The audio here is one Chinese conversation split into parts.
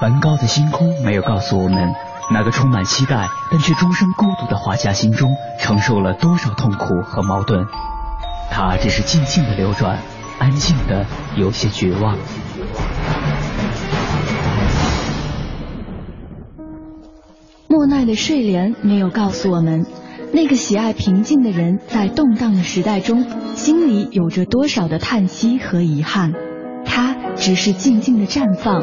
梵高的星空没有告诉我们，那个充满期待但却终生孤独的画家心中承受了多少痛苦和矛盾。他只是静静的流转，安静的有些绝望。莫奈的睡莲没有告诉我们，那个喜爱平静的人在动荡的时代中，心里有着多少的叹息和遗憾。他只是静静的绽放，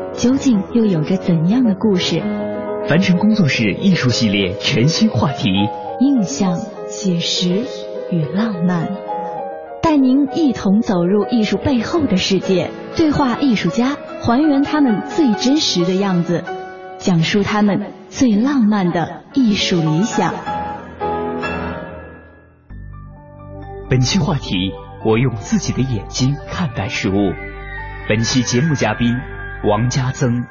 究竟又有着怎样的故事？凡尘工作室艺术系列全新话题：印象、写实与浪漫，带您一同走入艺术背后的世界，对话艺术家，还原他们最真实的样子。讲述他们最浪漫的艺术理想。本期话题：我用自己的眼睛看待事物。本期节目嘉宾：王家增。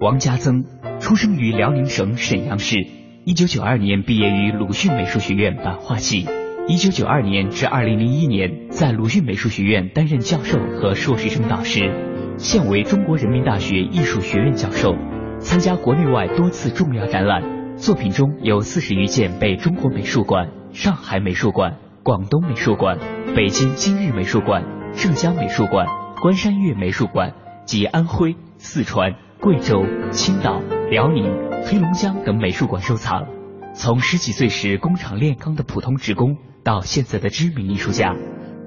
王家增出生于辽宁省沈阳市，一九九二年毕业于鲁迅美术学院版画系。一九九二年至二零零一年，在鲁迅美术学院担任教授和硕士生导师，现为中国人民大学艺术学院教授，参加国内外多次重要展览，作品中有四十余件被中国美术馆、上海美术馆、广东美术馆、北京今日美术馆、浙江美术馆、关山月美术馆及安徽、四川、贵州、青岛、辽宁、黑龙江等美术馆收藏。从十几岁时工厂炼钢的普通职工。到现在的知名艺术家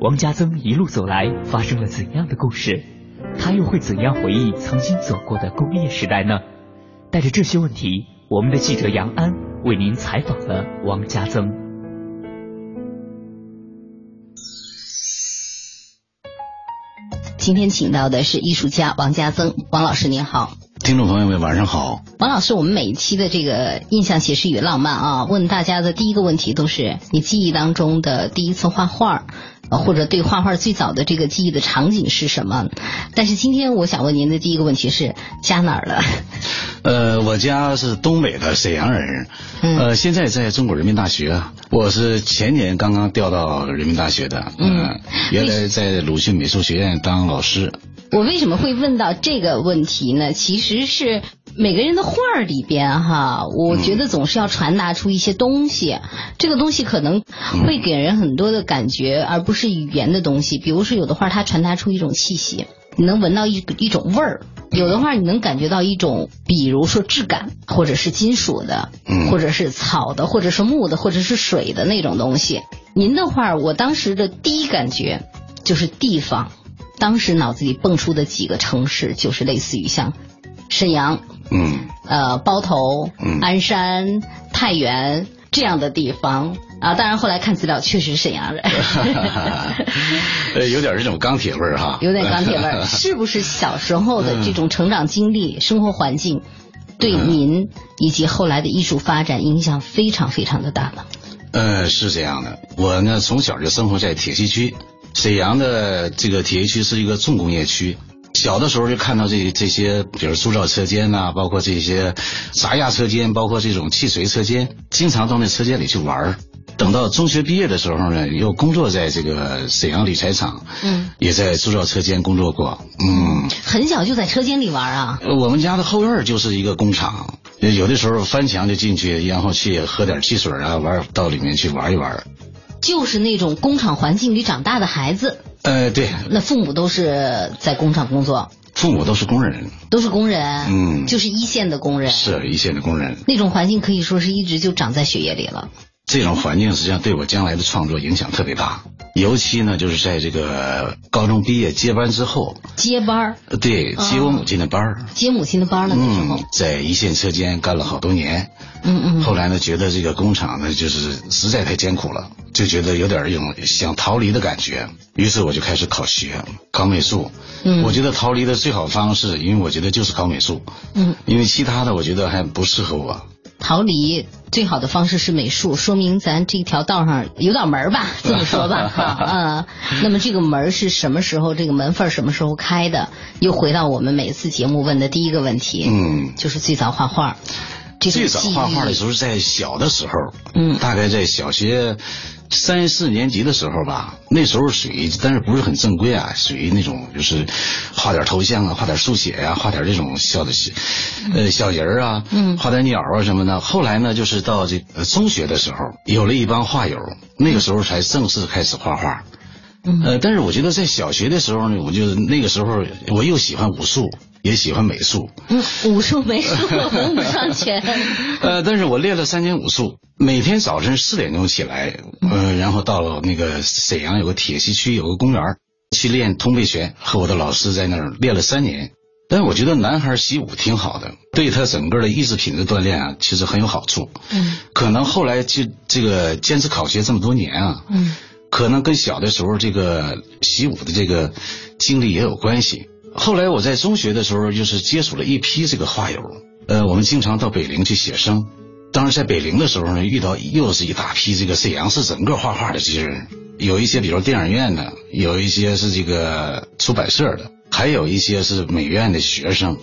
王家增一路走来，发生了怎样的故事？他又会怎样回忆曾经走过的工业时代呢？带着这些问题，我们的记者杨安为您采访了王家增。今天请到的是艺术家王家增，王老师您好。听众朋友们，晚上好。王老师，我们每一期的这个印象写实与浪漫啊，问大家的第一个问题都是你记忆当中的第一次画画，或者对画画最早的这个记忆的场景是什么？但是今天我想问您的第一个问题是家哪儿了？呃，我家是东北的沈阳人，呃，现在在中国人民大学，我是前年刚刚调到人民大学的，嗯，原来在鲁迅美术学院当老师。我为什么会问到这个问题呢？其实是每个人的画里边哈，我觉得总是要传达出一些东西，这个东西可能会给人很多的感觉，而不是语言的东西。比如说有的画它传达出一种气息，你能闻到一一种味儿；有的画你能感觉到一种，比如说质感，或者是金属的，或者是草的，或者是木的，或者是水的那种东西。您的画，我当时的第一感觉就是地方。当时脑子里蹦出的几个城市，就是类似于像沈阳、嗯，呃，包头、嗯鞍山、太原这样的地方啊。当然后来看资料，确实是沈阳人。呃，有点这种钢铁味儿哈。有点钢铁味儿，是不是小时候的这种成长经历、生活环境，对您以及后来的艺术发展影响非常非常的大呢？呃，是这样的，我呢从小就生活在铁西区。沈阳的这个铁西区是一个重工业区，小的时候就看到这这些，比如铸造车间呐，包括这些杂压车间，包括这种汽锤车间，经常到那车间里去玩儿。等到中学毕业的时候呢，又工作在这个沈阳铝材厂，嗯，也在铸造车间工作过，嗯，很小就在车间里玩啊。我们家的后院就是一个工厂，有的时候翻墙就进去，然后去喝点汽水啊，玩到里面去玩一玩。就是那种工厂环境里长大的孩子，呃，对，那父母都是在工厂工作，父母都是工人，都是工人，嗯，就是一线的工人，是一线的工人，那种环境可以说是一直就长在血液里了。这种环境实际上对我将来的创作影响特别大。尤其呢，就是在这个高中毕业接班之后，接班儿，对，接我母亲的班儿，接母亲的班儿了那时候嗯，，在一线车间干了好多年。嗯嗯，后来呢，觉得这个工厂呢，就是实在太艰苦了，就觉得有点一种想逃离的感觉。于是我就开始考学，考美术。嗯我觉得逃离的最好方式，因为我觉得就是考美术。嗯，因为其他的我觉得还不适合我。逃离最好的方式是美术，说明咱这条道上有点门儿吧，这么说吧，哈，嗯，那么这个门儿是什么时候？这个门缝儿什么时候开的？又回到我们每次节目问的第一个问题，嗯，就是最早画画。最早画画的时候在小的时候，嗯大概在小学三四年级的时候吧。那时候属于，但是不是很正规啊，属于那种就是画点头像啊，画点速写呀、画点这种小的小呃小人儿啊，嗯画点鸟啊什么的。后来呢，就是到这个中学的时候，有了一帮画友，那个时候才正式开始画画。嗯呃，但是我觉得在小学的时候呢，我就那个时候我又喜欢武术，也喜欢美术，嗯，武术美术文武双全。呃，但是我练了三年武术，每天早晨四点钟起来，呃，然后到了那个沈阳有个铁西区有个公园儿去练通背拳，和我的老师在那儿练了三年。但是我觉得男孩习武挺好的，对他整个的意志品质锻炼啊，其实很有好处。嗯可能后来就这个坚持考学这么多年啊，嗯可能跟小的时候这个习武的这个经历也有关系。后来我在中学的时候，就是接触了一批这个画友，呃，我们经常到北陵去写生。当时在北陵的时候呢，遇到又是一大批这个沈阳市整个画画的这些人，有一些比如电影院的，有一些是这个出版社的，还有一些是美院的学生。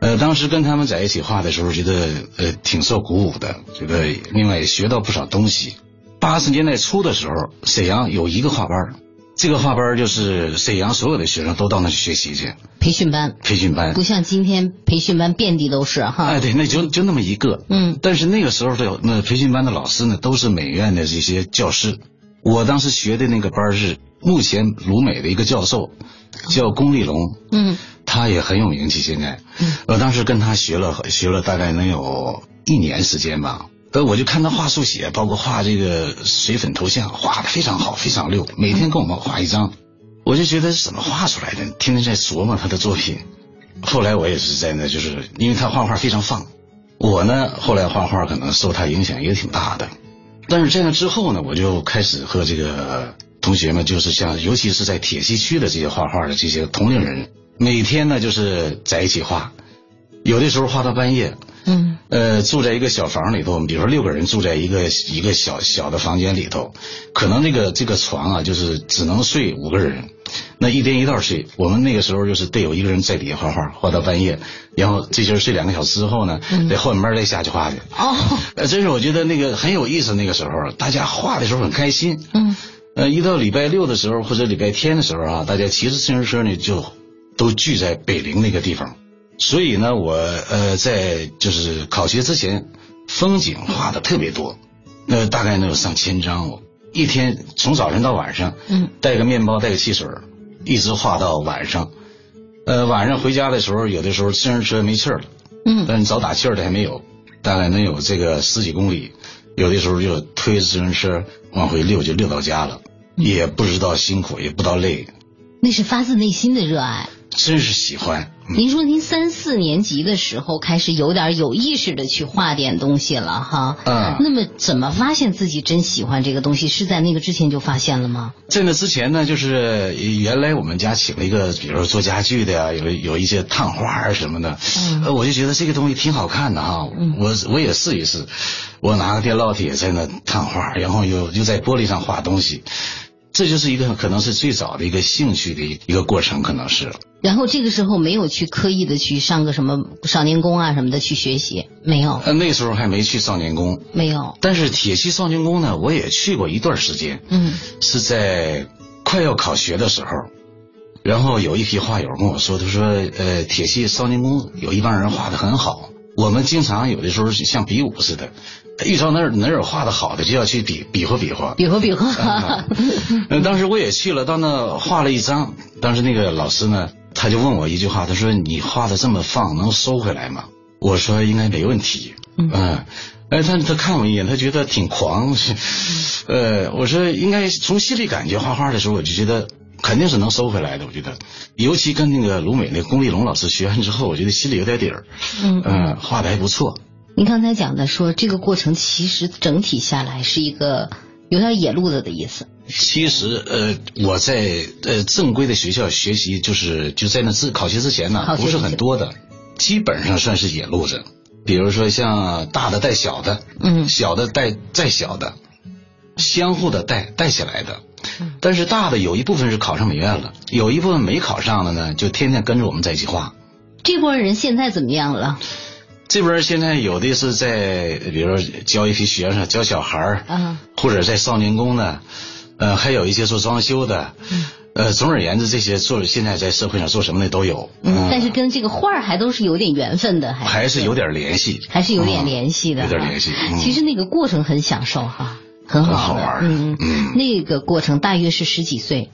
呃，当时跟他们在一起画的时候，觉得呃挺受鼓舞的，觉得另外也学到不少东西。八十年代初的时候，沈阳有一个画班，这个画班就是沈阳所有的学生都到那去学习去，培训班培训班不。像今天培训班遍地都是哈。哎，对，那就就那么一个。嗯但是那个时候的那培训班的老师呢，都是美院的这些教师。我当时学的那个班是目前鲁美的一个教授，叫龚立龙。嗯他也很有名气，现在。嗯我当时跟他学了学了大概能有一年时间吧。呃，我就看他画速写，包括画这个水粉头像，画的非常好，非常溜。每天跟我们画一张，我就觉得是怎么画出来的？天天在琢磨他的作品。后来我也是在那，就是因为他画画非常放，我呢后来画画可能受他影响也挺大的。但是在那之后呢，我就开始和这个同学们，就是像尤其是在铁西区的这些画画的这些同龄人，每天呢就是在一起画，有的时候画到半夜，嗯呃，住在一个小房里头，比如说六个人住在一个一个小小的房间里头，可能那个这个床啊，就是只能睡五个人，那一颠一道睡。我们那个时候就是得有一个人在底下画画，画到半夜，然后这些人睡两个小时之后呢，得后面班再下去画去。哦呃，真是我觉得那个很有意思。那个时候大家画的时候很开心。嗯呃，一到礼拜六的时候或者礼拜天的时候啊，大家骑着自行车呢就都聚在北陵那个地方。所以呢，我呃在就是考学之前，风景画的特别多，那大概能有上千张。我一天从早晨到晚上，嗯，带个面包，带个汽水，一直画到晚上。呃，晚上回家的时候，有的时候自行车没气儿了，嗯但早打气儿的还没有，大概能有这个十几公里，有的时候就推着自行车往回溜，就溜到家了，也不知道辛苦，也不知道累，那是发自内心的热爱。真是喜欢。嗯您说您三四年级的时候开始有点有意识的去画点东西了哈？嗯那么怎么发现自己真喜欢这个东西？是在那个之前就发现了吗？在那之前呢，就是原来我们家请了一个，比如说做家具的呀，有有一些烫花啊什么的，嗯呃，我就觉得这个东西挺好看的哈，我我也试一试，我拿个电烙铁在那烫花，然后又又在玻璃上画东西，这就是一个可能是最早的一个兴趣的一个过程，可能是。然后这个时候没有去刻意的去上个什么少年宫啊什么的去学习，没有，呃，那时候还没去少年宫，没有，但是铁西少年宫呢，我也去过一段时间，嗯。是在快要考学的时候，然后有一批画友跟我说，他说，呃，铁西少年宫有一帮人画的很好，我们经常有的时候像比武似的，遇到哪儿哪儿有画的好的，就要去比比划比划。比划比划，嗯，当时我也去了，到那画了一张，当时那个老师呢，他就问我一句话，他说：“你画的这么放，能收回来吗？”我说：“应该没问题。”嗯嗯，哎，他他看我一眼，他觉得挺狂。呃，我说应该从心里感觉画画的时候，我就觉得肯定是能收回来的。我觉得，尤其跟那个鲁美那龚立龙老师学完之后，我觉得心里有点底儿。嗯嗯，画的还不错。您刚才讲的说这个过程其实整体下来是一个有点野路子的意思。其实呃，我在呃正规的学校学习，就是就在那自考学之前呢，不是很多的，基本上算是野路子。比如说像大的带小的，嗯，小的带再小的，相互的带带起来的。但是大的有一部分是考上美院了，有一部分没考上的呢，就天天跟着我们在一起画。这波人现在怎么样了？这边现在有的是在，比如说教一批学生，教小孩儿，啊，或者在少年宫的，呃，还有一些做装修的，嗯，呃，总而言之，这些做现在在社会上做什么的都有。嗯，但是跟这个画儿还都是有点缘分的，还还是有点联系，还是有点联系的，有点联系。其实那个过程很享受哈，很好好玩。嗯嗯，那个过程大约是十几岁，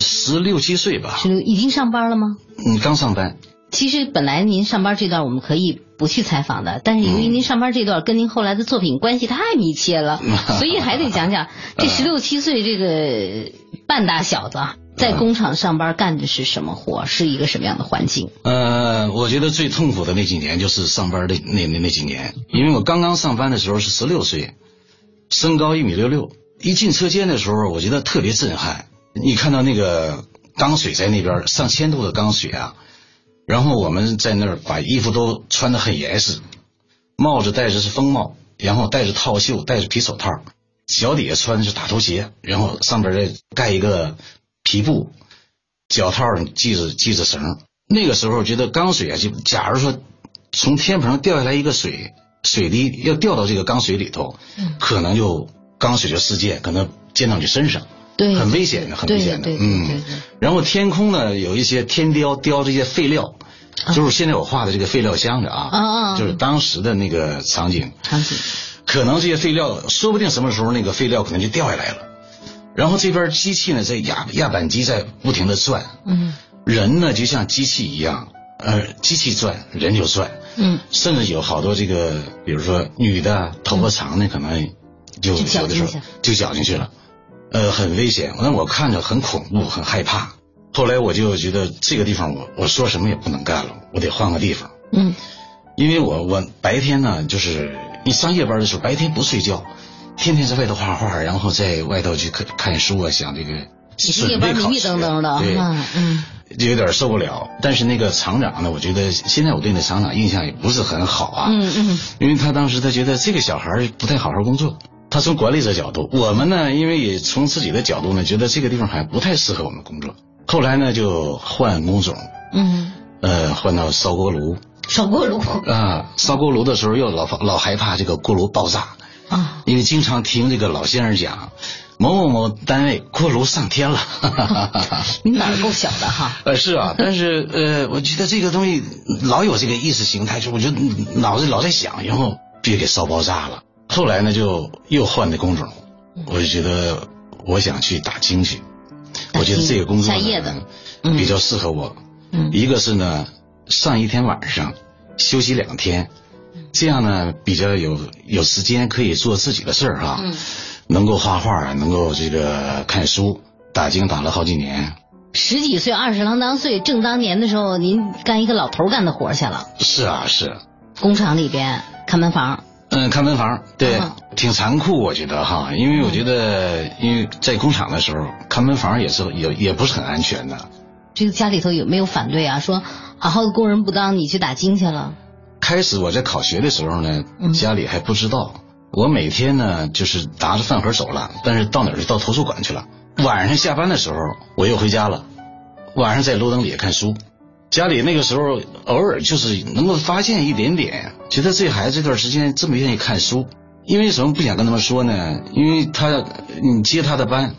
十六七岁吧。十六已经上班了吗？嗯，刚上班。其实本来您上班这段我们可以不去采访的，但是由于您上班这段跟您后来的作品关系太密切了，所以还得讲讲这十六七岁这个半大小子在工厂上班干的是什么活，是一个什么样的环境？呃，我觉得最痛苦的那几年就是上班的那那那几年，因为我刚刚上班的时候是十六岁，身高一米六六，一进车间的时候我觉得特别震撼，你看到那个钢水在那边上千度的钢水啊。然后我们在那儿把衣服都穿得很严实，帽子戴着是风帽，然后戴着套袖，戴着皮手套，脚底下穿的是大头鞋，然后上边再盖一个皮布，脚套系着系着绳。那个时候觉得钢水啊，就假如说从天棚上掉下来一个水水滴，要掉到这个钢水里头，可能就钢水就失溅，可能溅到你身上。很危险的，很危险的，嗯。然后天空呢，有一些天雕雕这些废料，就是现在我画的这个废料箱的啊，就是当时的那个场景。场景。可能这些废料，说不定什么时候那个废料可能就掉下来了。然后这边机器呢，在压压板机在不停的转，嗯。人呢，就像机器一样，呃，机器转，人就转，嗯。甚至有好多这个，比如说女的头发长的，可能就有的时候就绞进去了。呃，很危险，那我看着很恐怖，很害怕。后来我就觉得这个地方，我我说什么也不能干了，我得换个地方。嗯，因为我我白天呢，就是你上夜班的时候，白天不睡觉，天天在外头画画，然后在外头去看看书啊，想这个准备考试，对，嗯，就有点受不了。但是那个厂长呢，我觉得现在我对那厂长印象也不是很好啊。嗯嗯，因为他当时他觉得这个小孩不太好好工作。他从管理者角度，我们呢，因为也从自己的角度呢，觉得这个地方还不太适合我们工作。后来呢，就换工种，嗯，呃，换到烧锅炉。烧锅炉啊，烧锅炉的时候又老老害怕这个锅炉爆炸啊，因为经常听这个老先生讲，某某某单位锅炉上天了。你胆儿够小的哈。呃，是啊，但是呃，我觉得这个东西老有这个意识形态，就我就脑子老在想，然后别给烧爆炸了。后来呢，就又换的工种，我就觉得我想去打经去，我觉得这个工作呢比较适合我。一个是呢上一天晚上，休息两天，这样呢比较有有时间可以做自己的事儿哈，能够画画，能够这个看书，打经打了好几年。十几岁二十郎当岁正当年的时候，您干一个老头干的活去了。是啊，是。工厂里边看门房。嗯，看门房，对，挺残酷，我觉得哈，因为我觉得，因为在工厂的时候看门房也是也也不是很安全的。这个家里头有没有反对啊？说好好的工人不当，你去打金去了？开始我在考学的时候呢，家里还不知道，我每天呢就是拿着饭盒走了，但是到哪儿就到图书馆去了。晚上下班的时候我又回家了，晚上在路灯底下看书。家里那个时候偶尔就是能够发现一点点，觉得这孩子这段时间这么愿意看书，因为什么不想跟他们说呢？因为他你接他的班，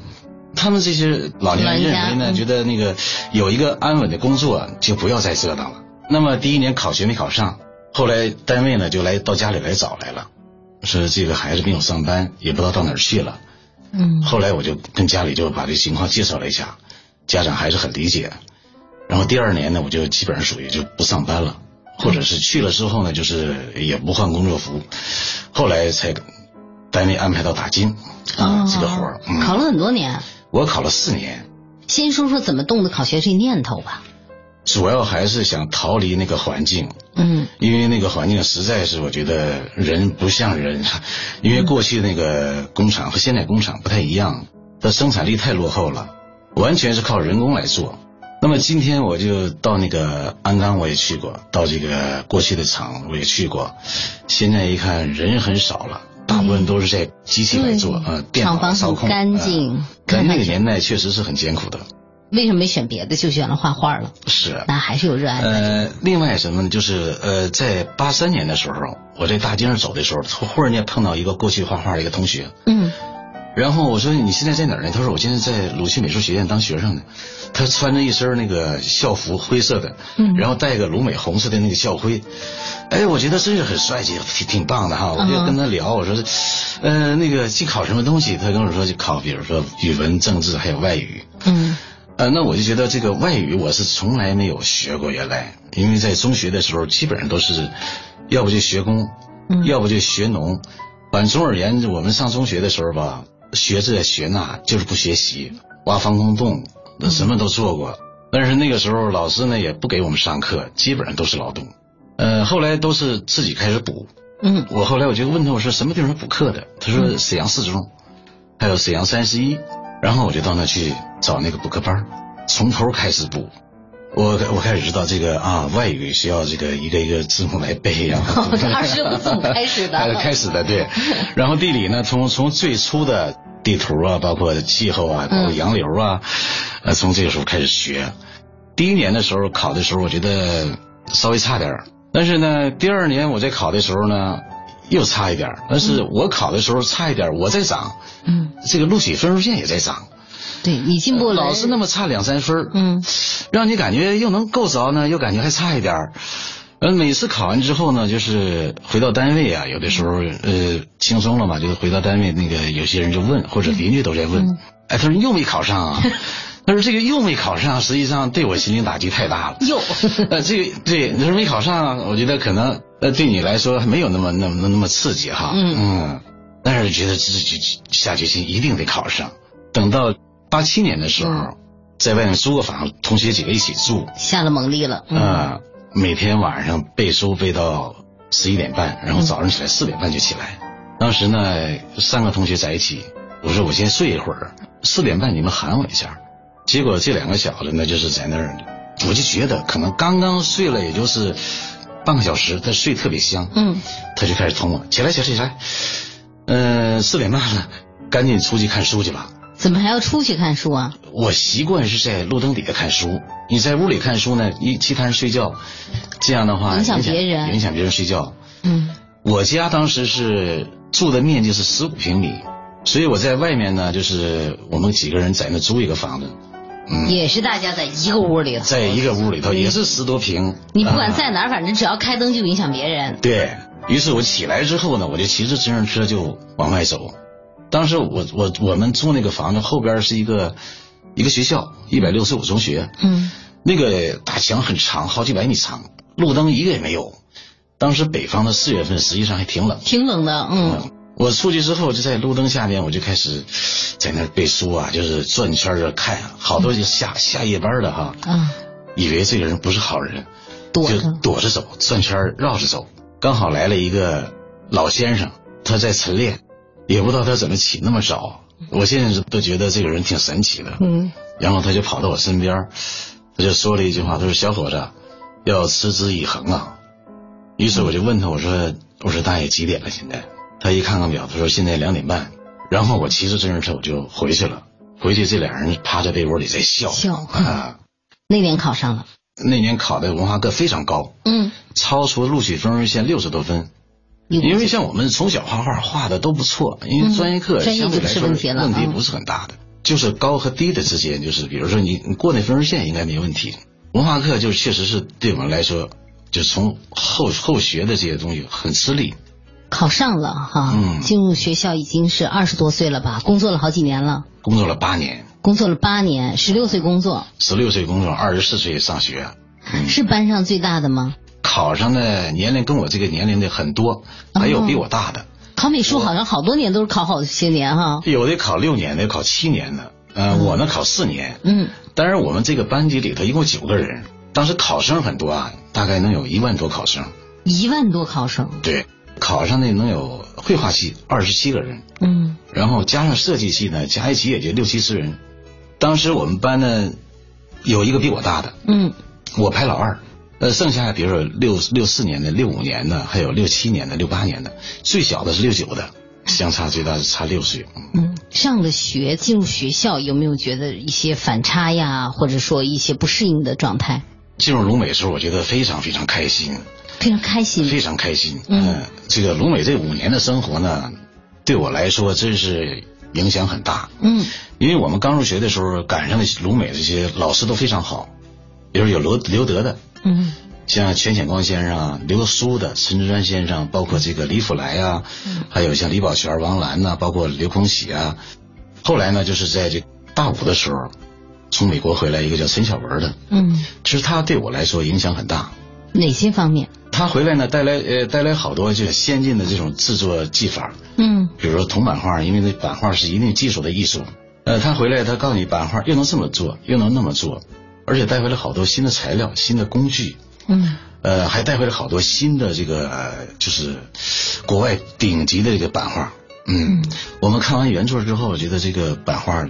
他们这些老年人认为呢，觉得那个有一个安稳的工作就不要再折腾了。那么第一年考学没考上，后来单位呢就来到家里来找来了，说这个孩子没有上班，也不知道到哪儿去了。嗯，后来我就跟家里就把这情况介绍了一下，家长还是很理解。然后第二年呢，我就基本上属于就不上班了，或者是去了之后呢，就是也不换工作服，后来才单位安排到打金啊、这个活儿。嗯考了很多年。我考了四年，先说说怎么动的考学这念头吧。主要还是想逃离那个环境，嗯因为那个环境实在是我觉得人不像人，因为过去那个工厂和现在工厂不太一样，它生产力太落后了，完全是靠人工来做。那么今天我就到那个鞍钢我也去过，到这个过去的厂我也去过，现在一看人很少了。大部分都是在机器来做，对呃，电脑厂房很操控，干净呃在看上去那个年代确实是很艰苦的，为什么没选别的，就选了画画了？是。那还是有热爱的。呃，另外什么呢？就是呃，在八三年的时候，我在大街上走的时候，忽然间碰到一个过去画画的一个同学，嗯然后我说你现在在哪儿呢？他说我现在在鲁迅美术学院当学生呢。他穿着一身那个校服，灰色的，嗯然后戴个鲁美红色的那个校徽，哎，我觉得真是很帅气，挺挺棒的哈。我就跟他聊，我说，呃，那个去考什么东西？他跟我说去考，比如说语文、政治还有外语。嗯呃，那我就觉得这个外语我是从来没有学过，原来，因为在中学的时候基本上都是，要不就学工，嗯要不就学农，反正总而言之，我们上中学的时候吧，学这学那，就是不学习，挖防空洞，那什么都做过。但是那个时候老师呢也不给我们上课，基本上都是劳动。呃，后来都是自己开始补。嗯我后来我就问他，我说什么地方补课的？他说沈阳四中，还有沈阳三十一。然后我就到那去找那个补课班，从头开始补。我我开始知道这个啊，外语需要这个一个一个字母来背呀、啊。二十个字母开始的开 开始的对。然后地理呢，从从最初的地图啊，包括气候啊，包括洋流啊，呃，从这个时候开始学。第一年的时候考的时候，我觉得稍微差点儿但是呢，第二年我在考的时候呢，又差一点但是我考的时候差一点我在涨，嗯，这个录取分数线也在涨。对你进步了。老是那么差两三分儿嗯让你感觉又能够着呢，又感觉还差一点儿。呃，每次考完之后呢，就是回到单位啊，有的时候呃轻松了嘛，就是回到单位，那个有些人就问，或者邻居都在问，嗯哎，他说你又没考上啊？他说这个又没考上，实际上对我心灵打击太大了。又 呃，这个对你说没考上，我觉得可能呃对你来说没有那么那么那么刺激哈。嗯但是觉得自己下决心一定得考上。等到八七年的时候，嗯在外面租个房，同学几个一起住，下了猛力了。嗯呃，每天晚上背书背到十一点半，然后早上起来四点半就起来。当时呢，三个同学在一起，我说我先睡一会儿，四点半你们喊我一下。结果这两个小子呢，就是在那儿，我就觉得可能刚刚睡了，也就是半个小时，他睡特别香。嗯他就开始捅我，起来起来起来，呃，四点半了，赶紧出去看书去吧。怎么还要出去看书啊？我习惯是在路灯底下看书，你在屋里看书呢，一其他人睡觉，这样的话影响别人影响别人睡觉。嗯我家当时是住的面积是十五平米，所以我在外面呢，就是我们几个人在那租一个房子，嗯，也是大家在一个屋里头。在一个屋里头也是十多平。你不管啊在哪儿，反正只要开灯就影响别人。对于是，我起来之后呢，我就骑着自行车就往外走。当时我我我们住那个房子后边是一个一个学校，一百六十五中学，嗯那个大墙很长，好几百米长，路灯一个也没有。当时北方的四月份实际上还挺冷。挺冷的。嗯我出去之后就在路灯下面，我就开始在那背书啊，就是转圈儿看，好多就下下夜班的哈，嗯，以为这个人不是好人，就躲着。躲着走，转圈绕着走。刚好来了一个老先生，他在晨练，也不知道他怎么起那么早。我现在都觉得这个人挺神奇的。嗯然后他就跑到我身边，他就说了一句话，他说：“小伙子，要持之以恒啊。”于是我就问他，我说：“我说大爷几点了？现在？”他一看看表，他说：“现在两点半。”然后我骑着自行车我就回去了。回去这俩人趴在被窝里在笑笑啊。那年考上了。那年考的文化课非常高，嗯，超出录取分数线六十多分。因为像我们从小画画画的都不错，因为专业课相对来说问题不是很大的，就是高和低的之间，就是比如说你你过那分数线应该没问题。文化课就确实是对我们来说，就从后后学的这些东西很吃力。考上了哈，嗯进入学校已经是二十多岁了吧？工作了好几年了，工作了八年，工作了八年，十六岁工作，十六岁工作，二十四岁上学，嗯是班上最大的吗？考上的年龄跟我这个年龄的很多，还有比我大的。考美术好像好多年都是考好些年哈。有的考六年的，考七年的。呃，我呢考四年。嗯。当然我们这个班级里头一共九个人，当时考生很多啊，大概能有一万多考生。一万多考生。对，考上的能有绘画系二十七个人。嗯。然后加上设计系呢，加一起也就六七十人。当时我们班呢，有一个比我大的。嗯。我排老二。呃，剩下比如说六六四年的、六五年的，还有六七年的、六八年的，最小的是六九的，相差最大是差六岁。嗯，上了学进入学校，有没有觉得一些反差呀，或者说一些不适应的状态？进入鲁美的时候，我觉得非常非常开心，非常开心，非常开心。嗯，这个鲁美这五年的生活呢，对我来说真是影响很大。嗯，因为我们刚入学的时候，赶上的鲁美这些老师都非常好，比如有刘刘德的。嗯，像全显光先生、刘苏的、陈志专先生，包括这个李福来啊，还有像李宝全、王兰呐，包括刘空喜啊。后来呢，就是在这大五的时候，从美国回来一个叫陈小文的。嗯，其实他对我来说影响很大。哪些方面？他回来呢，带来呃带来好多就是先进的这种制作技法。嗯，比如说铜版画，因为那版画是一定技术的艺术。呃，他回来，他告诉你版画又能这么做，又能那么做。而且带回了好多新的材料、新的工具，嗯，呃，还带回了好多新的这个，就是国外顶级的这个版画，嗯，我们看完原作之后，我觉得这个版画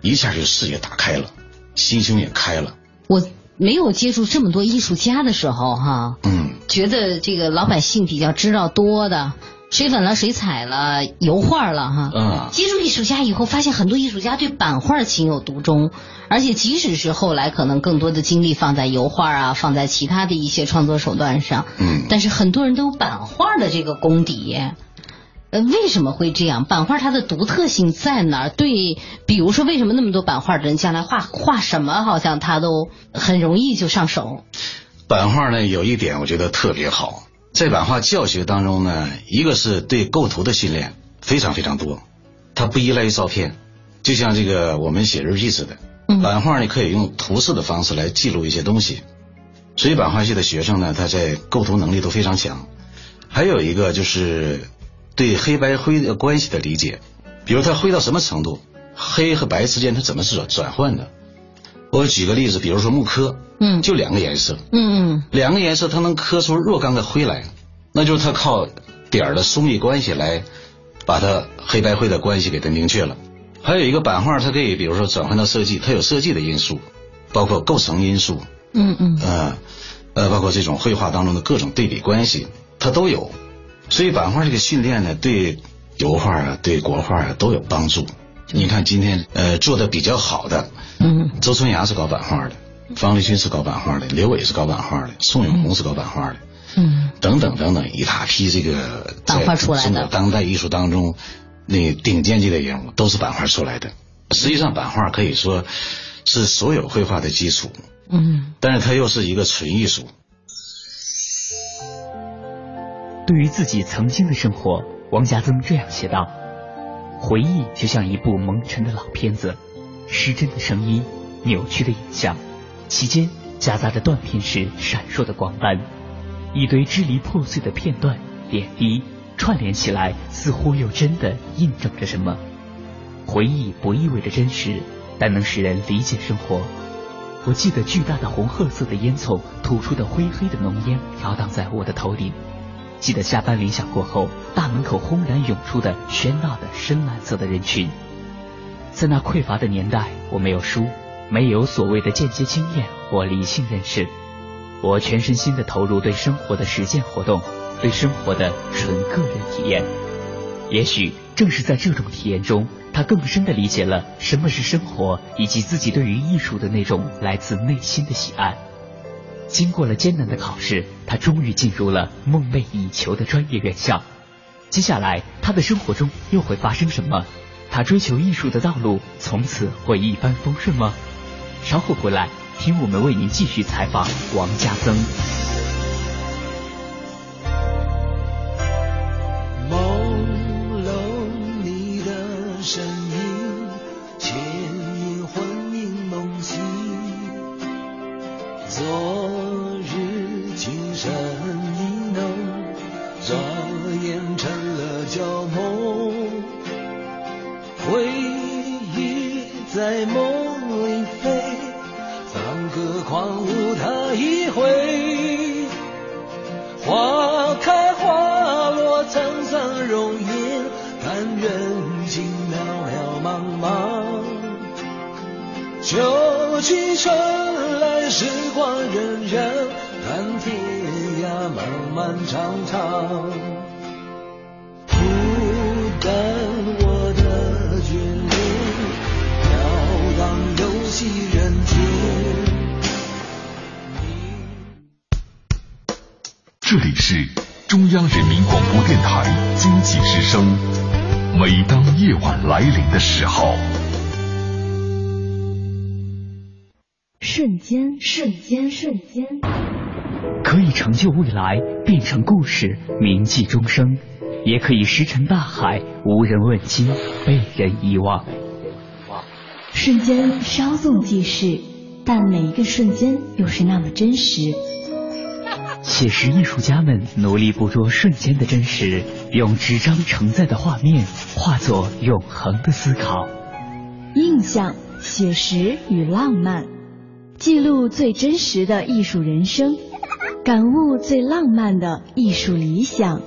一下就视野打开了，心胸也开了。我没有接触这么多艺术家的时候，哈，嗯，觉得这个老百姓比较知道多的。水粉了，水彩了，油画了，哈。嗯。接触艺术家以后，发现很多艺术家对版画情有独钟，而且即使是后来可能更多的精力放在油画啊，放在其他的一些创作手段上，嗯。但是很多人都有版画的这个功底，呃，为什么会这样？版画它的独特性在哪儿？对，比如说为什么那么多版画的人将来画画什么，好像他都很容易就上手。版画呢，有一点我觉得特别好。在版画教学当中呢，一个是对构图的训练非常非常多，它不依赖于照片，就像这个我们写日记似的，版画呢可以用图示的方式来记录一些东西，所以版画系的学生呢，他在构图能力都非常强。还有一个就是对黑白灰的关系的理解，比如他灰到什么程度，黑和白之间它怎么是转转换的。我举个例子，比如说木刻，嗯，就两个颜色，嗯嗯，两个颜色它能刻出若干个灰来，那就是它靠点儿的疏密关系来把它黑白灰的关系给它明确了。还有一个版画，它可以比如说转换到设计，它有设计的因素，包括构成因素，嗯嗯，呃呃，包括这种绘画当中的各种对比关系，它都有。所以版画这个训练呢，对油画啊，对国画啊都有帮助。你看今天呃做的比较好的。嗯，周春芽是搞版画的，方力勋是搞版画的，刘伟是搞版画的，宋永红是搞版画的，嗯，等等等等，一大批这个版画出来的中国当代艺术当中那顶尖级的人物都是版画出来的。实际上，版画可以说是所有绘画的基础，嗯，但是它又是一个纯艺术。对于自己曾经的生活，王家增这样写道：“回忆就像一部蒙尘的老片子。”失真的声音，扭曲的影像，其间夹杂着断片时闪烁的光斑，一堆支离破碎的片段点滴串联起来，似乎又真的印证着什么。回忆不意味着真实，但能使人理解生活。我记得巨大的红褐色的烟囱吐出的灰黑的浓烟飘荡在我的头顶，记得下班铃响过后，大门口轰然涌出的喧闹的深蓝色的人群。在那匮乏的年代，我没有书，没有所谓的间接经验或理性认识，我全身心的投入对生活的实践活动，对生活的纯个人体验。也许正是在这种体验中，他更深的理解了什么是生活，以及自己对于艺术的那种来自内心的喜爱。经过了艰难的考试，他终于进入了梦寐以求的专业院校。接下来，他的生活中又会发生什么？他追求艺术的道路从此会一帆风顺吗？稍后回来听我们为您继续采访王家增。时光荏苒，看天涯漫漫长长。孤单我的眷恋，飘荡游戏人间。这里是中央人民广播电台经济之声。每当夜晚来临的时候，瞬间，瞬间，瞬间，可以成就未来，变成故事，铭记终生；也可以石沉大海，无人问津，被人遗忘。瞬间稍纵即逝，但每一个瞬间又是那么真实。写实艺术家们努力捕捉瞬间的真实，用纸张承载的画面化作永恒的思考。印象、写实与浪漫，记录最真实的艺术人生，感悟最浪漫的艺术理想。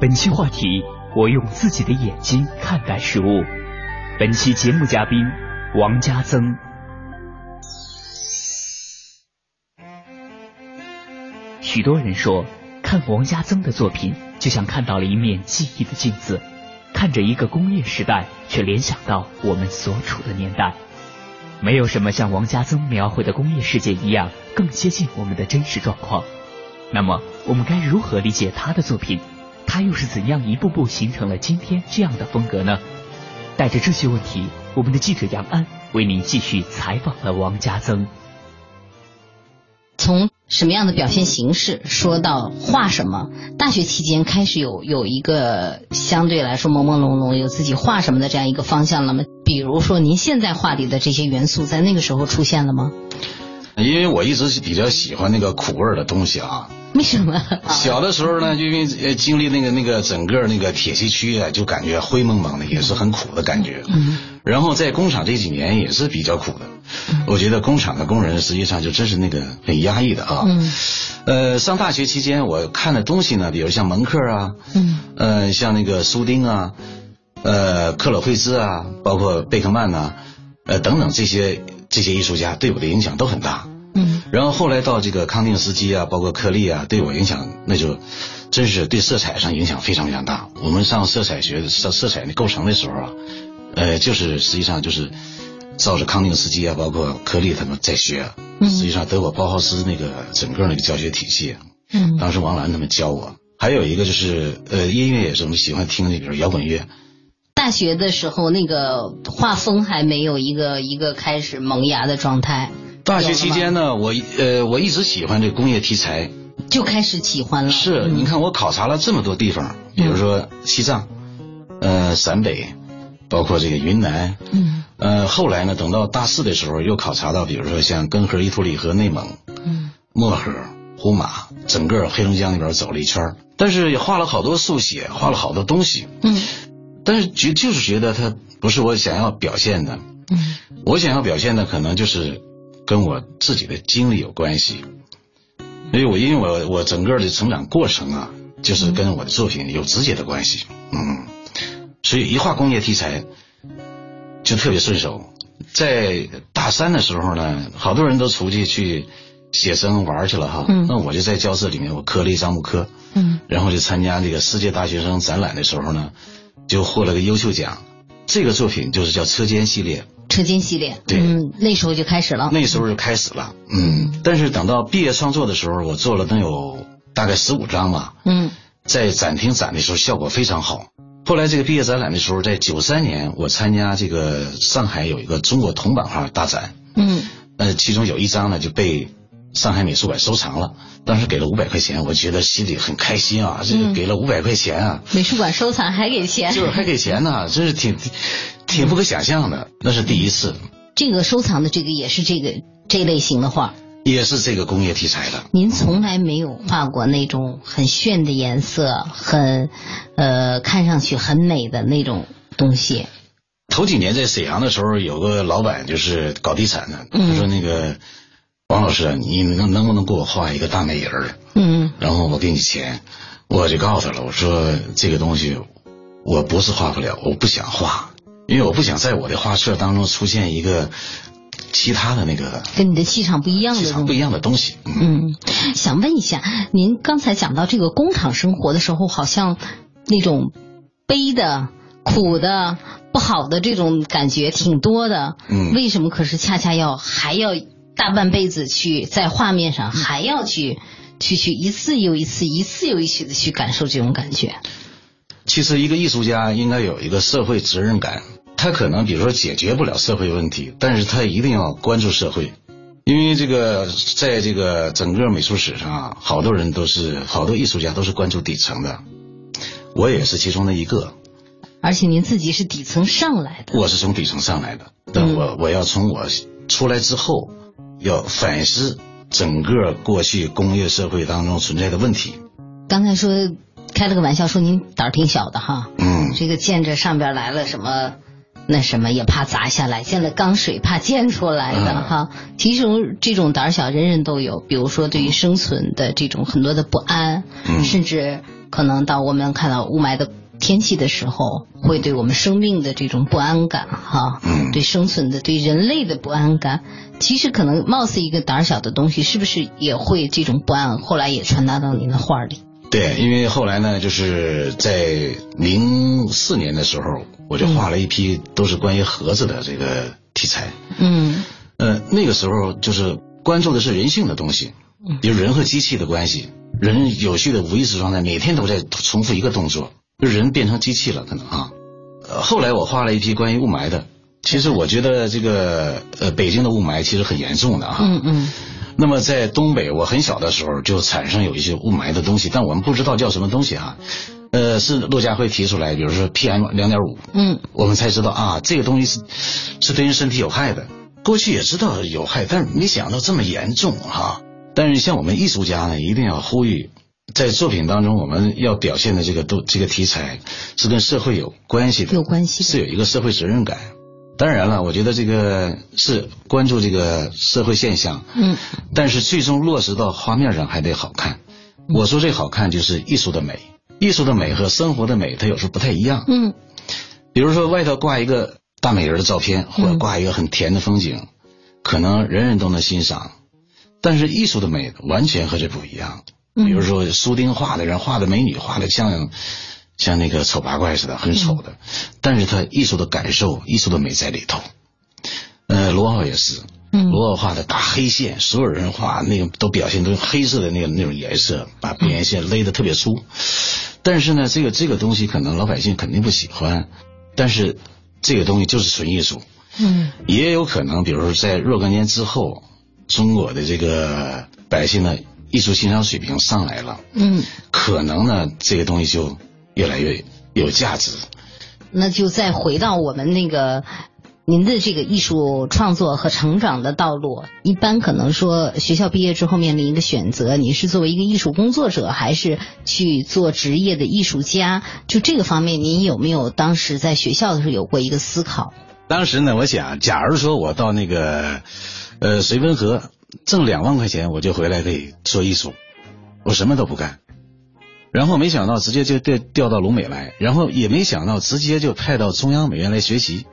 本期话题：我用自己的眼睛看待事物。本期节目嘉宾：王家增。许多人说，看王家增的作品，就像看到了一面记忆的镜子，看着一个工业时代，却联想到我们所处的年代。没有什么像王家增描绘的工业世界一样更接近我们的真实状况。那么，我们该如何理解他的作品？他又是怎样一步步形成了今天这样的风格呢？带着这些问题，我们的记者杨安为您继续采访了王家增。从什么样的表现形式说到画什么？大学期间开始有有一个相对来说朦朦胧胧有自己画什么的这样一个方向了吗？比如说您现在画里的这些元素，在那个时候出现了吗？因为我一直是比较喜欢那个苦味儿的东西啊。为什么？小的时候呢，就因为呃经历那个那个整个那个铁西区啊，就感觉灰蒙蒙的，也是很苦的感觉。嗯。然后在工厂这几年也是比较苦的，我觉得工厂的工人实际上就真是那个很压抑的啊。嗯。呃，上大学期间我看的东西呢，比如像蒙克啊，嗯，呃，像那个苏丁啊，呃，克洛惠兹啊，包括贝克曼呐、呃等等这些这些艺术家对我的影响都很大。嗯。然后后来到这个康定斯基啊，包括柯利啊，对我影响那就真是对色彩上影响非常非常大。我们上色彩学上色彩的构成的时候啊，呃，就是实际上就是照着康定斯基啊，包括柯利他们在学。嗯实际上德国包豪斯那个整个那个教学体系，嗯当时王兰他们教我。还有一个就是呃，音乐也是我们喜欢听那个摇滚乐。大学的时候那个画风还没有一个一个开始萌芽的状态，大学期间呢，我呃我一直喜欢这工业题材。就开始喜欢了。是，嗯。你看我考察了这么多地方，比如说西藏，呃陕北，包括这个云南，嗯。呃后来呢，等到大四的时候又考察到，比如说像根河、伊图里河、内蒙、嗯。漠河、呼玛，整个黑龙江那边走了一圈但是也画了好多速写，画了好多东西，嗯但是觉就是觉得他不是我想要表现的，嗯。我想要表现的可能就是跟我自己的经历有关系，因为我因为我我整个的成长过程啊，就是跟我的作品有直接的关系，嗯，所以一画工业题材就特别顺手。在大三的时候呢，好多人都出去去写生玩去了哈，嗯。那我就在教室里面我刻了一张木刻，嗯。然后就参加这个世界大学生展览的时候呢，就获了个优秀奖。这个作品就是叫车间系列，车间系列，对嗯，那时候就开始了。那时候就开始了，嗯。但是等到毕业创作的时候，我做了能有大概十五张吧，嗯在展厅展的时候效果非常好。后来这个毕业展览的时候，在九三年我参加这个上海有一个中国铜版画大展，嗯呃，其中有一张呢就被上海美术馆收藏了，当时给了五百块钱，我觉得心里很开心啊，这个给了五百块钱啊，美术馆收藏还给钱，就是还给钱呢，真是挺挺不可想象的，那是第一次，这个收藏的这个也是这个这类型的画。也是这个工业题材的。您从来没有画过那种很炫的颜色，很呃看上去很美的那种东西。头几年在沈阳的时候，有个老板就是搞地产的，嗯他说那个王老师啊，你能能不能给我画一个大美人儿？嗯然后我给你钱，我就告诉他了，我说这个东西我不是画不了，我不想画，因为我不想在我的画册当中出现一个其他的那个跟你的气场不一样的。气场不一样的东西。嗯，嗯，想问一下，您刚才讲到这个工厂生活的时候，好像那种悲的、苦的、不好的这种感觉挺多的。嗯为什么可是恰恰要还要大半辈子去在画面上还要去去去一次又一次、一次又一次的去感受这种感觉？其实一个艺术家应该有一个社会责任感，他可能比如说解决不了社会问题，但是他一定要关注社会。因为这个，在这个整个美术史上啊，好多人都是好多艺术家都是关注底层的，我也是其中的一个。而且您自己是底层上来的。我是从底层上来的，但我我要从我出来之后，要反思整个过去工业社会当中存在的问题。刚才说开了个玩笑，说您胆儿挺小的哈。嗯，这个见着上边来了什么，那什么也怕砸下来，见了钢水怕溅出来的、嗯哈。其实这种胆儿小人人都有，比如说对于生存的这种很多的不安，嗯甚至可能到我们看到雾霾的天气的时候，会对我们生命的这种不安感哈，嗯对生存的对人类的不安感。其实可能貌似一个胆儿小的东西，是不是也会这种不安？后来也传达到您的画里。对，因为后来呢，就是在零四年的时候，我就画了一批都是关于盒子的这个题材。嗯呃，那个时候就是关注的是人性的东西，比如人和机器的关系，人有序的无意识状态，每天都在重复一个动作，就人变成机器了，可能啊。呃，后来我画了一批关于雾霾的，其实我觉得这个呃北京的雾霾其实很严重的哈。嗯嗯那么在东北，我很小的时候就产生有一些雾霾的东西，但我们不知道叫什么东西哈。呃，是陆家辉提出来，比如说 PM 两点五，嗯我们才知道啊，这个东西是是对人身体有害的。过去也知道有害，但是没想到这么严重哈。但是像我们艺术家呢，一定要呼吁，在作品当中我们要表现的这个都这个题材是跟社会有关系的，有关系的是有一个社会责任感。当然了，我觉得这个是关注这个社会现象，嗯但是最终落实到画面上还得好看。我说这好看就是艺术的美，艺术的美和生活的美它有时候不太一样。嗯比如说外头挂一个大美人的照片，或者挂一个很甜的风景，可能人人都能欣赏，但是艺术的美完全和这不一样。比如说苏丁画的人画的美女画的像像那个丑八怪似的，很丑的，但是他艺术的感受、艺术的美在里头。呃，罗浩也是，嗯罗浩画的大黑线，所有人画那个都表现都是黑色的那个那种颜色，把边缘线勒得特别粗。但是呢，这个这个东西可能老百姓肯定不喜欢，但是这个东西就是纯艺术。嗯也有可能，比如说在若干年之后，中国的这个百姓的艺术欣赏水平上来了，嗯，可能呢这个东西就越来越有价值。那就再回到我们那个。您的这个艺术创作和成长的道路，一般可能说学校毕业之后面临一个选择，你是作为一个艺术工作者，还是去做职业的艺术家？就这个方面，您有没有当时在学校的时候有过一个思考？当时呢，我想，假如说我到那个呃绥芬河挣两万块钱，我就回来可以做艺术，我什么都不干。然后没想到直接就调调到鲁美来，然后也没想到直接就派到中央美院来学习。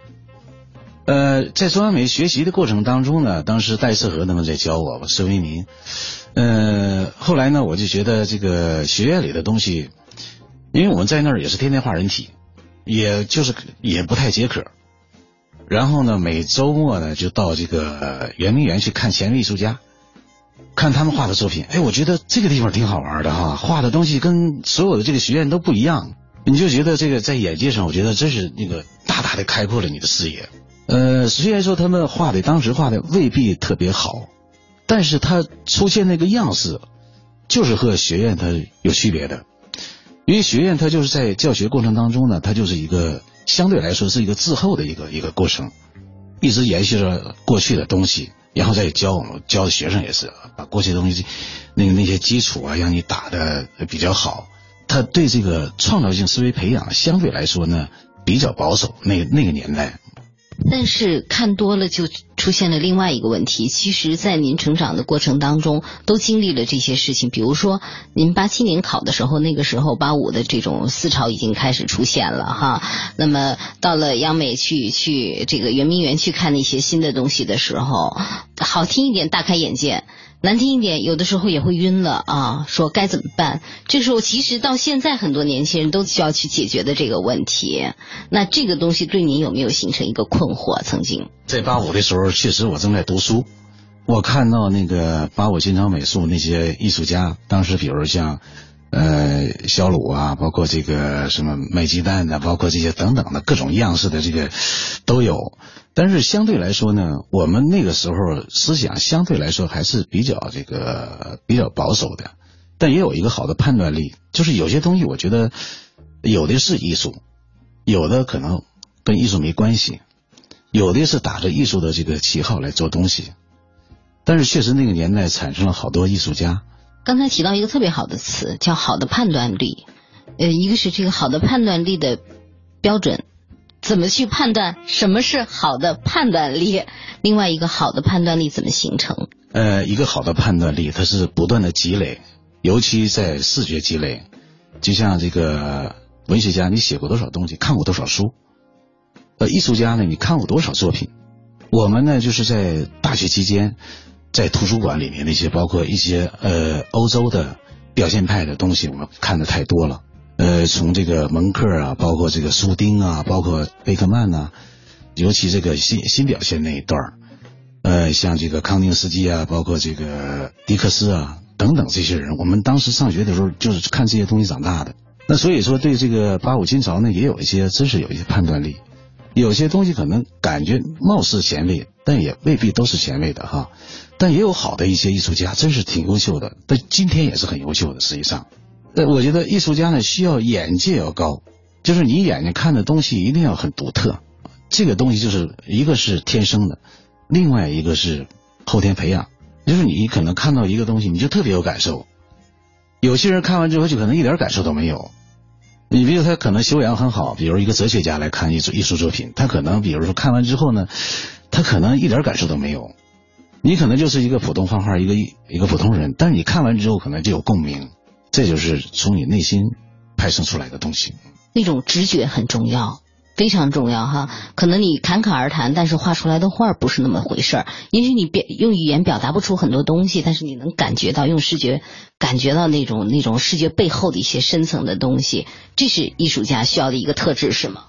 呃，在中央美学习的过程当中呢，当时戴世和他们在教我，孙维民。呃，后来呢，我就觉得这个学院里的东西，因为我们在那儿也是天天画人体，也就是也不太解渴。然后呢，每周末呢就到这个圆明园去看前卫艺术家，看他们画的作品。哎，我觉得这个地方挺好玩的哈，画的东西跟所有的这个学院都不一样。你就觉得这个在眼界上，我觉得真是那个大大的开阔了你的视野。呃，虽然说他们画的当时画的未必特别好，但是他出现那个样式，就是和学院它有区别的。因为学院它就是在教学过程当中呢，它就是一个相对来说是一个滞后的一个一个过程，一直延续着过去的东西，然后再教我们教的学生也是把过去的东西那个那些基础啊，让你打的比较好。他对这个创造性思维培养相对来说呢比较保守，那那个年代但是看多了就出现了另外一个问题。其实，在您成长的过程当中，都经历了这些事情。比如说，您八七年考的时候，那个时候八五的这种思潮已经开始出现了哈。那么到了央美去去这个圆明园去看那些新的东西的时候，好听一点，大开眼界。难听一点，有的时候也会晕了啊！说该怎么办？这时候其实到现在，很多年轻人都需要去解决的这个问题。那这个东西对您有没有形成一个困惑？曾经在八五的时候，确实我正在读书，我看到那个八五新潮美术那些艺术家，当时比如像呃小鲁啊，包括这个什么卖鸡蛋的，包括这些等等的各种样式的这个都有。但是相对来说呢，我们那个时候思想相对来说还是比较这个比较保守的，但也有一个好的判断力，就是有些东西我觉得有的是艺术，有的可能跟艺术没关系，有的是打着艺术的这个旗号来做东西，但是确实那个年代产生了好多艺术家。刚才提到一个特别好的词，叫好的判断力，呃，一个是这个好的判断力的标准。怎么去判断什么是好的判断力？另外一个好的判断力怎么形成？呃，一个好的判断力，它是不断的积累，尤其在视觉积累。就像这个文学家，你写过多少东西，看过多少书？呃，艺术家呢，你看过多少作品？我们呢，就是在大学期间，在图书馆里面那些，包括一些呃欧洲的表现派的东西，我们看的太多了。呃，从这个蒙克啊，包括这个苏丁啊，包括贝克曼呐，尤其这个新新表现那一段呃，像这个康定斯基啊，包括这个迪克斯啊等等这些人，我们当时上学的时候就是看这些东西长大的。那所以说，对这个八五新潮呢，也有一些真是有一些判断力，有些东西可能感觉貌似前卫，但也未必都是前卫的哈。但也有好的一些艺术家，真是挺优秀的，但今天也是很优秀的，实际上。呃，我觉得艺术家呢需要眼界要高，就是你眼睛看的东西一定要很独特。这个东西就是一个是天生的，另外一个是后天培养。就是你可能看到一个东西，你就特别有感受。有些人看完之后就可能一点感受都没有。你比如他可能修养很好，比如一个哲学家来看艺术艺术作品，他可能比如说看完之后呢，他可能一点感受都没有。你可能就是一个普通画画一个一个普通人，但是你看完之后可能就有共鸣。这就是从你内心派生出来的东西，那种直觉很重要，非常重要哈。可能你侃侃而谈，但是画出来的画不是那么回事儿。也许你表用语言表达不出很多东西，但是你能感觉到用视觉感觉到那种那种视觉背后的一些深层的东西。这是艺术家需要的一个特质，是吗？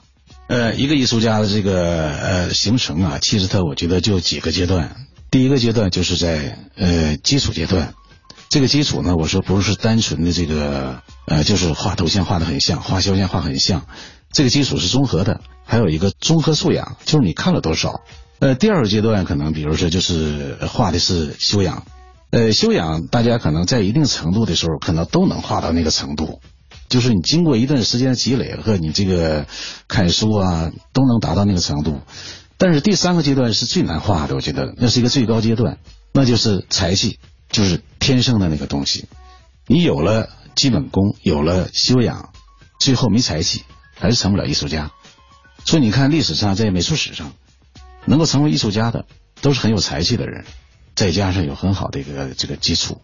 呃，一个艺术家的这个呃形成啊，其实他我觉得就几个阶段。第一个阶段就是在呃基础阶段。这个基础呢，我说不是单纯的这个，呃，就是画头像画的很像，画肖像画很像，这个基础是综合的，还有一个综合素养，就是你看了多少。呃，第二个阶段可能，比如说就是画的是修养，呃，修养大家可能在一定程度的时候，可能都能画到那个程度，就是你经过一段时间的积累和你这个看书啊，都能达到那个程度。但是第三个阶段是最难画的，我觉得那是一个最高阶段，那就是才气。就是天生的那个东西，你有了基本功，有了修养，最后没才气，还是成不了艺术家。所以你看历史上，在美术史上，能够成为艺术家的，都是很有才气的人，再加上有很好的一个这个基础。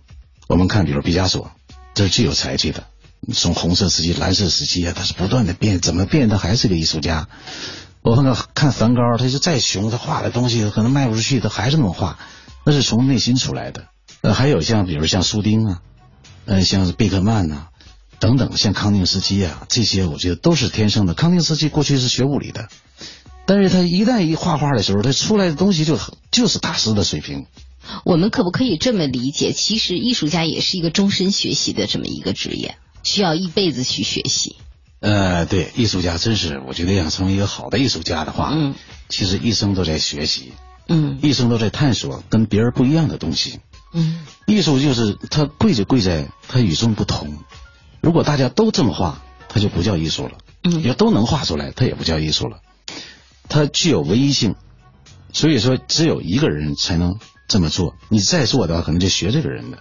我们看，比如毕加索，这是最有才气的。从红色时期、蓝色时期啊，他是不断的变，怎么变，他还是个艺术家。我看看梵高，他就再穷，他画的东西可能卖不出去，他还是那么画，那是从内心出来的。呃，还有像比如像苏丁啊，呃，像贝克曼呐，等等，像康定斯基啊，这些我觉得都是天生的。康定斯基过去是学物理的，但是他一旦一画画的时候，他出来的东西就就是大师的水平。我们可不可以这么理解？其实艺术家也是一个终身学习的这么一个职业，需要一辈子去学习。呃，对，艺术家真是，我觉得要成为一个好的艺术家的话，嗯，其实一生都在学习，嗯，一生都在探索跟别人不一样的东西。嗯，艺术就是它贵就贵在它与众不同。如果大家都这么画，它就不叫艺术了。嗯，要都能画出来，它也不叫艺术了。它具有唯一性，所以说只有一个人才能这么做。你再做的话，可能就学这个人的。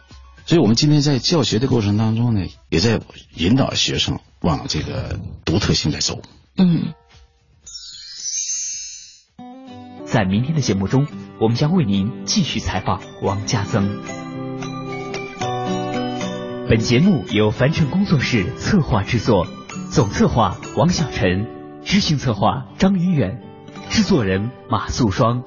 所以我们今天在教学的过程当中呢，也在引导学生往这个独特性来走。嗯。在明天的节目中，我们将为您继续采访王家增。本节目由凡尘工作室策划制作，总策划王小晨，执行策划张云远，制作人马素双。